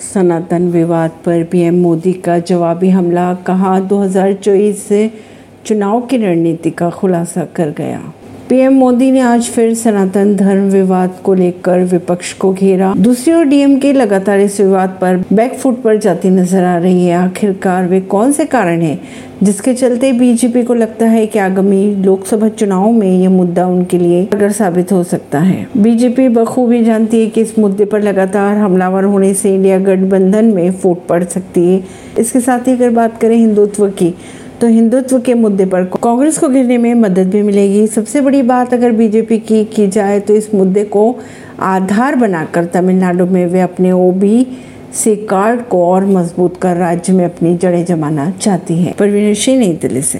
सनातन विवाद पर पीएम मोदी का जवाबी हमला, कहा 2024 से चुनाव की रणनीति का खुलासा कर गया। पीएम मोदी ने आज फिर सनातन धर्म विवाद को लेकर विपक्ष को घेरा। दूसरी ओर डीएमके लगातार इस विवाद पर बैकफुट पर जाती नज़र आ रही है। आखिरकार वे कौन से कारण हैं, जिसके चलते बीजेपी को लगता है कि आगामी लोकसभा चुनाव में यह मुद्दा उनके लिए अगर साबित हो सकता है। बीजेपी बखूबी जानती है कि इस मुद्दे पर लगातार हमलावर होने से इंडिया गठबंधन में फूट पड़ सकती है। इसके साथ ही अगर बात करें हिंदुत्व की तो हिंदुत्व के मुद्दे पर कांग्रेस को घिरने में मदद भी मिलेगी। सबसे बड़ी बात अगर बीजेपी की की जाए तो इस मुद्दे को आधार बनाकर तमिलनाडु में वे अपने ओबी से कार्ड को और मज़बूत कर राज्य में अपनी जड़ें जमाना चाहती है। परवीन सिंह नई दिल्ली से।